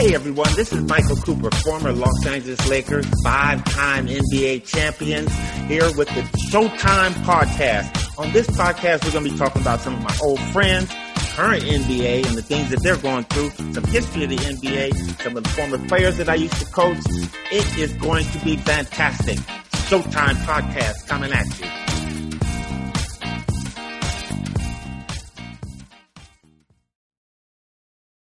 Hey everyone, this is Michael Cooper, former Los Angeles Lakers, five-time NBA champions, here with the Showtime podcast. On this podcast, we're going to be talking about some of my old friends, current NBA and the things that they're going through, some history of the NBA, some of the former players that I used to coach. It is going to be fantastic. Showtime podcast coming at you.